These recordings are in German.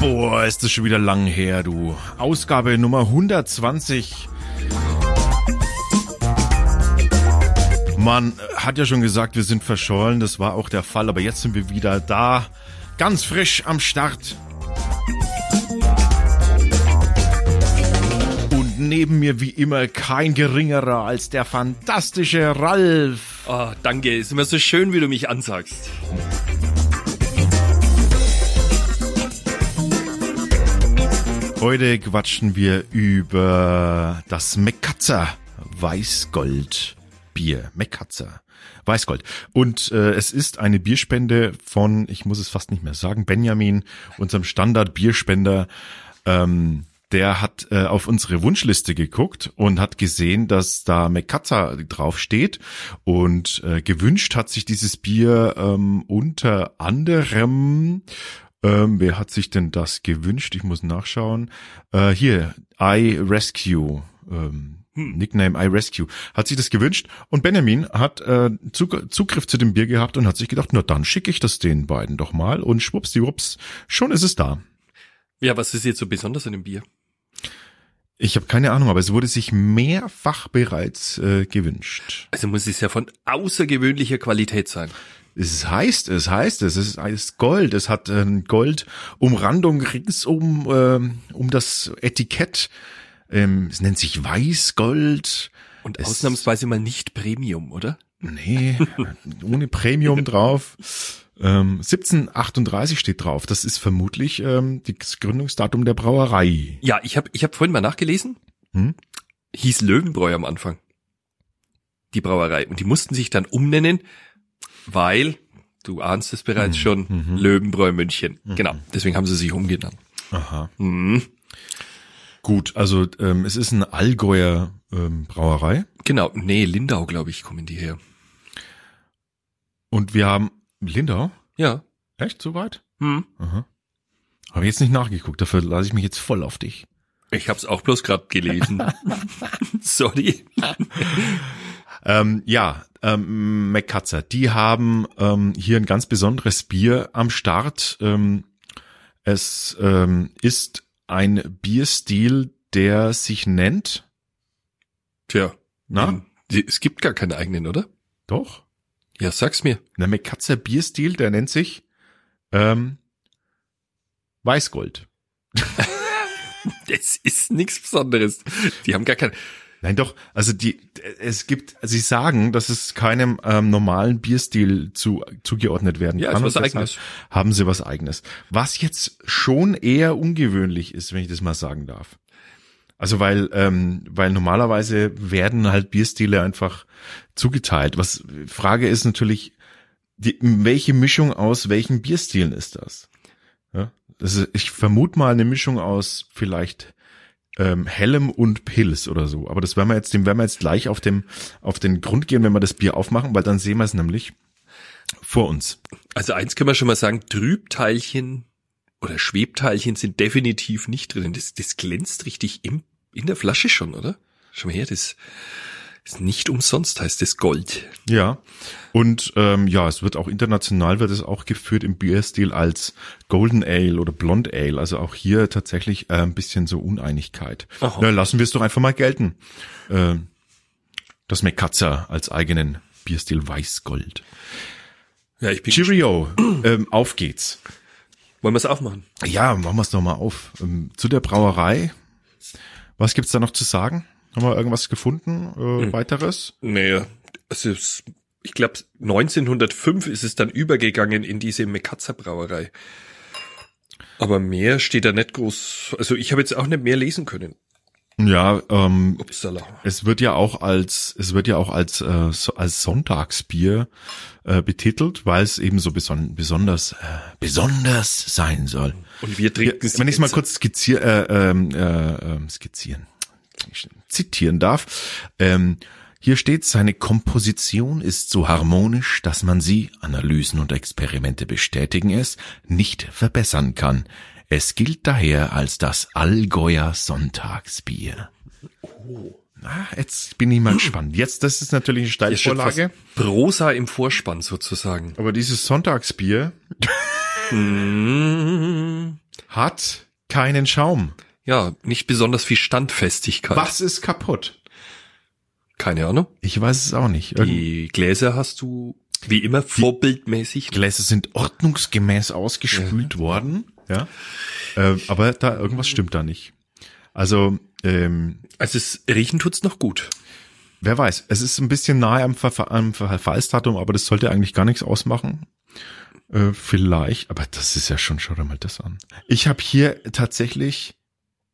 Boah, ist das schon wieder lang her, du. Ausgabe Nummer 120. Man hat ja schon gesagt, wir sind verschollen. Das war auch der Fall. Aber jetzt sind wir wieder da. Ganz frisch am Start. Neben mir wie immer kein geringerer als der fantastische Ralf. Oh, danke, ist immer so schön, wie du mich ansagst. Heute quatschen wir über das Mekatzer Weißgold Bier. Mekatzer Weißgold. Und äh, es ist eine Bierspende von, ich muss es fast nicht mehr sagen, Benjamin, unserem Standard-Bierspender. Ähm, der hat äh, auf unsere Wunschliste geguckt und hat gesehen, dass da Mekatza draufsteht und äh, gewünscht hat sich dieses Bier ähm, unter anderem ähm, wer hat sich denn das gewünscht? Ich muss nachschauen. Äh, hier, I Rescue. Ähm, hm. Nickname I Rescue, hat sich das gewünscht und Benjamin hat äh, Zug Zugriff zu dem Bier gehabt und hat sich gedacht, na dann schicke ich das den beiden doch mal und schwuppsdiwupps, schon ist es da. Ja, was ist jetzt so besonders an dem Bier? Ich habe keine Ahnung, aber es wurde sich mehrfach bereits äh, gewünscht. Also muss es ja von außergewöhnlicher Qualität sein. Es heißt, es heißt, es ist heißt Gold. Es hat äh, Goldumrandung ringsum äh, um das Etikett. Ähm, es nennt sich Weißgold. Und es, ausnahmsweise mal nicht Premium, oder? Nee, ohne Premium drauf. Ähm, 1738 steht drauf. Das ist vermutlich ähm, das Gründungsdatum der Brauerei. Ja, ich habe ich hab vorhin mal nachgelesen. Hm? Hieß Löwenbräu am Anfang. Die Brauerei. Und die mussten sich dann umnennen weil, du ahnst es bereits mhm. schon, mhm. Löwenbräu München. Mhm. Genau, deswegen haben sie sich umgenannt. Aha. Mhm. Gut, also ähm, es ist eine Allgäuer ähm, Brauerei. Genau, nee, Lindau, glaube ich, kommen die her. Und wir haben Lindau? Ja. Echt, so weit? Mhm. Aha. Habe jetzt nicht nachgeguckt, dafür lasse ich mich jetzt voll auf dich. Ich habe es auch bloß gerade gelesen. Sorry. ähm, ja, ähm, McCutzer, die haben ähm, hier ein ganz besonderes Bier am Start. Ähm, es ähm, ist ein Bierstil, der sich nennt. Tja, na? Es gibt gar keinen eigenen, oder? Doch. Ja, sag's mir. Der McCutzer Bierstil, der nennt sich ähm, Weißgold. das ist nichts Besonderes. Die haben gar kein. Nein, doch, also die, es gibt, sie sagen, dass es keinem ähm, normalen Bierstil zu, zugeordnet werden ja, kann. Ja, was eigenes. Haben sie was eigenes. Was jetzt schon eher ungewöhnlich ist, wenn ich das mal sagen darf. Also weil, ähm, weil normalerweise werden halt Bierstile einfach zugeteilt. Was Frage ist natürlich, die, welche Mischung aus welchen Bierstilen ist das? Ja, das ich vermute mal eine Mischung aus vielleicht ähm, hellem und Pilz oder so. Aber das werden wir jetzt, dem werden wir jetzt gleich auf dem, auf den Grund gehen, wenn wir das Bier aufmachen, weil dann sehen wir es nämlich vor uns. Also eins können wir schon mal sagen, Trübteilchen oder Schwebteilchen sind definitiv nicht drin. Das, das glänzt richtig im, in der Flasche schon, oder? Schau mal her, das, ist nicht umsonst heißt es Gold. Ja. Und ähm, ja, es wird auch international wird es auch geführt im Bierstil als Golden Ale oder Blonde Ale. Also auch hier tatsächlich äh, ein bisschen so Uneinigkeit. Na, lassen wir es doch einfach mal gelten. Äh, das Mekatzer als eigenen Bierstil Weißgold. Ja, ich bin Cheerio, ähm, auf geht's. Wollen wir es aufmachen? Ja, machen wir es doch mal auf. Ähm, zu der Brauerei. Was gibt's da noch zu sagen? Haben wir irgendwas gefunden, äh, hm. weiteres? Nee, es ist, ich glaube 1905 ist es dann übergegangen in diese Mekatzer Brauerei. Aber mehr steht da nicht groß. Also ich habe jetzt auch nicht mehr lesen können. Ja, ähm, Upsala. es wird ja auch als es wird ja auch als äh, so, als Sonntagsbier äh, betitelt, weil es eben so beson besonders äh, besonders sein soll. Und wir trinken ja, Wenn ich mal kurz skizzier, äh, ähm, äh, äh, skizzieren zitieren darf. Ähm, hier steht, seine Komposition ist so harmonisch, dass man sie, Analysen und Experimente bestätigen es, nicht verbessern kann. Es gilt daher als das Allgäuer Sonntagsbier. Oh. Ah, jetzt bin ich mal gespannt. Jetzt, das ist natürlich eine Steilvorlage. Prosa im Vorspann sozusagen. Aber dieses Sonntagsbier Mm, hat keinen Schaum. Ja, nicht besonders viel Standfestigkeit. Was ist kaputt? Keine Ahnung. Ich weiß es auch nicht. Irgend Die Gläser hast du wie immer vorbildmäßig. Gläser sind ordnungsgemäß ausgespült worden. Ja. Äh, aber da irgendwas stimmt da nicht. Also, ähm, Also es riechen tut's noch gut. wer weiß, es ist ein bisschen nahe am, Ver am Verfallsdatum, aber das sollte eigentlich gar nichts ausmachen. Äh, vielleicht, aber das ist ja schon, schau dir mal das an. Ich habe hier tatsächlich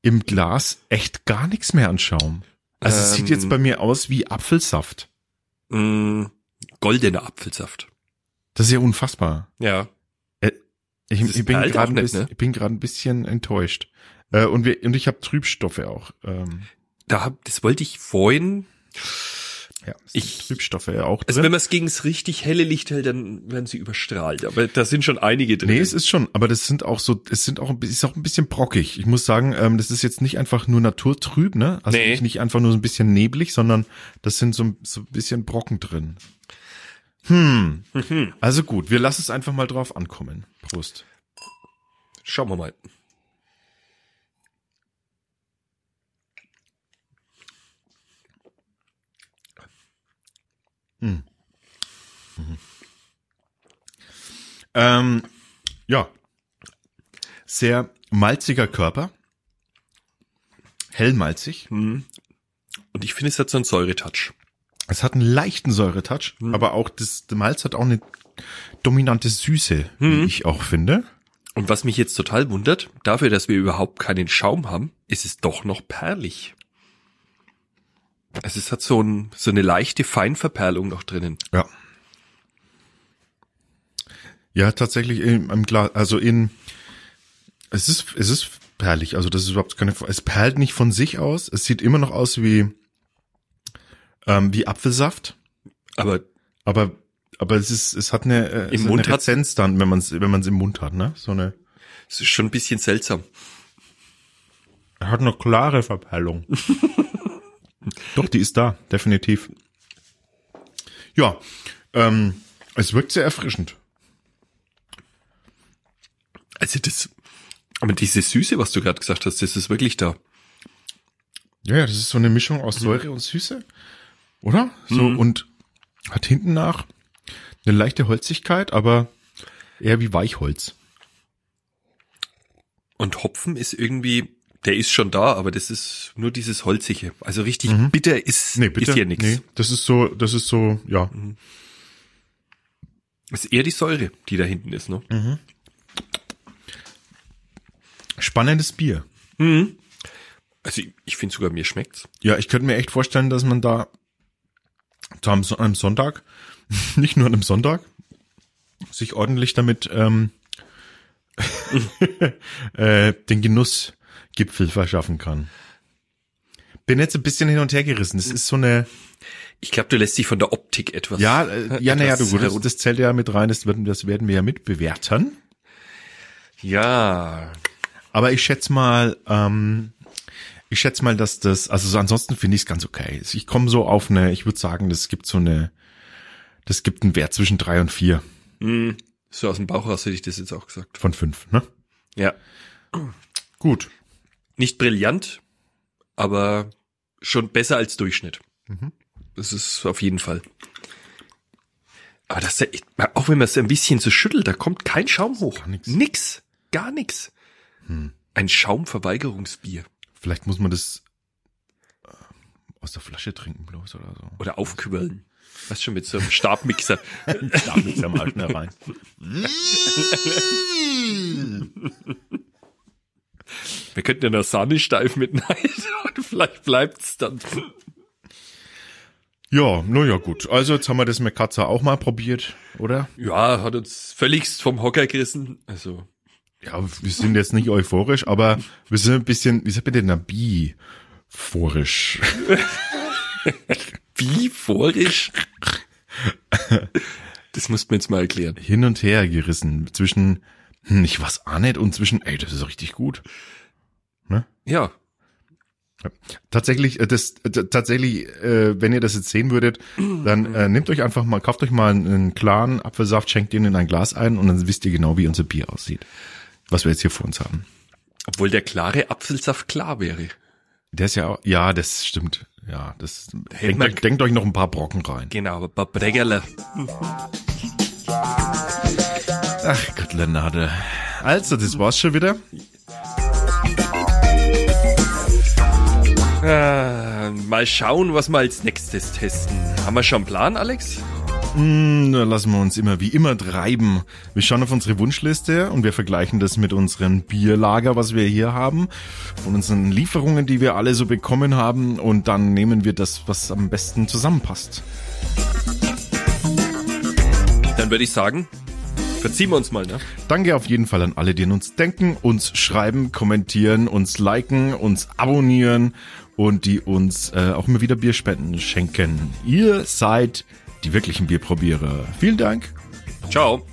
im Glas echt gar nichts mehr an Schaum. Also es sieht Ähm. jetzt bei mir aus wie Apfelsaft. Mm, goldener Apfelsaft. Das ist ja unfassbar. Ja. Ich, ich bin gerade ne? ich bin gerade ein bisschen enttäuscht. Äh, und, wir, und ich habe Trübstoffe auch. Ähm, Da hab, das wollte ich vorhin. ja, Ich- Trübstoffe ja auch Also drin. wenn man es gegen das richtig helle Licht hält, dann werden sie überstrahlt. Aber da sind schon einige drin. Nee, es ist schon, aber das sind auch so, es sind auch ein bisschen, ist auch ein bisschen brockig. Ich muss sagen, ähm, das ist jetzt nicht einfach nur naturtrüb, ne? Also Nee. nicht, nicht einfach nur so ein bisschen neblig, sondern das sind so, so ein bisschen Brocken drin. Hm. Mhm. Also gut, wir lassen es einfach mal drauf ankommen. Prost. Schauen wir mal. Ähm, ja. Sehr malziger Körper. Hellmalzig. Und ich finde, es hat so einen Säuretouch. Es hat einen leichten Säuretouch, aber auch das, der Malz hat auch eine dominante Süße, wie ich auch finde. Und was mich jetzt total wundert, dafür, dass wir überhaupt keinen Schaum haben, ist es doch noch perlig. Also es hat so, ein, so eine leichte Feinverperlung noch drinnen. Ja. Ja, tatsächlich im, im Glas, also in, es ist, es ist perlig, also das ist überhaupt keine, es perlt nicht von sich aus, es sieht immer noch aus wie, ähm, wie Apfelsaft, Aber aber, aber es ist, es hat eine, äh, Im Mund eine Rezenz dann, wenn man es, wenn man es im Mund hat, ne, so eine, es ist schon ein bisschen seltsam. er hat eine klare Verperlung. Doch, die ist da, definitiv. Ja, ähm, es wirkt sehr erfrischend. Also das, aber diese Süße, was du gerade gesagt hast, das ist wirklich da. Ja, ja, das ist so eine Mischung aus Säure und Süße, oder? So und hat hinten nach eine leichte Holzigkeit, aber eher wie Weichholz. Und Hopfen ist irgendwie, der ist schon da, aber das ist nur dieses Holzige. Also richtig bitter ist, Nee, bitte. ist hier nichts. Nee, das ist so, das ist so, ja. Es ist eher die Säure, die da hinten ist, ne? Spannendes Bier. Also ich, ich finde sogar, mir schmeckt's. Ja, ich könnte mir echt vorstellen, dass man da am, So- am Sonntag, nicht nur an einem Sonntag, sich ordentlich damit ähm, äh, den Genussgipfel verschaffen kann. Bin jetzt ein bisschen hin und her gerissen. Das ist so eine, Ich glaube, du lässt dich von der Optik etwas. ja, äh, ja, naja, du, das, das zählt ja mit rein, das werden, das werden wir ja mitbewerten. Ja. Aber ich schätze mal, ähm, ich schätze mal, dass das, also so ansonsten finde ich es ganz okay. Ich komme so auf eine, ich würde sagen, das gibt so eine, das gibt einen Wert zwischen drei und vier Hm, so aus dem Bauch raus hätte ich das jetzt auch gesagt. von fünf, ne? Ja. Gut. Nicht brillant, aber schon besser als Durchschnitt. Das ist auf jeden Fall. Aber das, auch wenn man es ein bisschen so schüttelt, da kommt kein Schaum hoch. Gar nix. Nix. Gar nix. Ein Schaumverweigerungsbier. Vielleicht muss man das äh, aus der Flasche trinken bloß oder so. Oder aufkübeln. Was schon mit so einem Stabmixer. Am Arsch mehr rein. Wir könnten ja noch Sahne steif mit Neid und vielleicht bleibt's dann. Ja, na ja, gut. Also jetzt haben wir das mit Katze auch mal probiert, oder? Ja, hat uns völligst vom Hocker gerissen. Also, Ja, wir sind jetzt nicht euphorisch, aber wir sind ein bisschen, wie sagt man denn, na, bi-phorisch. wie vorisch? Das musst du mir jetzt mal erklären. hin und her gerissen zwischen hm, ich was auch nicht und zwischen ey, das ist richtig gut. Ja. Tatsächlich, äh, das tatsächlich, äh, wenn ihr das jetzt sehen würdet, dann äh, nehmt euch einfach mal, kauft euch mal einen klaren Apfelsaft, schenkt ihn in ein Glas ein und dann wisst ihr genau, wie unser Bier aussieht. Was wir jetzt hier vor uns haben. Obwohl der klare Apfelsaft klar wäre. Der ist ja, auch, ja, das stimmt. Ja, das denkt euch, denkt euch noch ein paar Brocken rein. Genau, ein paar Breggerle. Ach Gott, Lenade. Also, das war's schon wieder. Äh, mal schauen, was wir als nächstes testen. Haben wir schon einen Plan, Alex? Mm, da lassen wir uns immer wie immer treiben. Wir schauen auf unsere Wunschliste und wir vergleichen das mit unserem Bierlager, was wir hier haben, von unseren Lieferungen, die wir alle so bekommen haben und dann nehmen wir das, was am besten zusammenpasst. Dann würde ich sagen, verziehen wir uns mal, ne? Danke auf jeden Fall an alle, die an uns denken, uns schreiben, kommentieren, uns liken, uns abonnieren und die uns äh, auch immer wieder Bierspenden schenken. Ihr seid die wirklichen Bierprobierer. Vielen Dank. Ciao.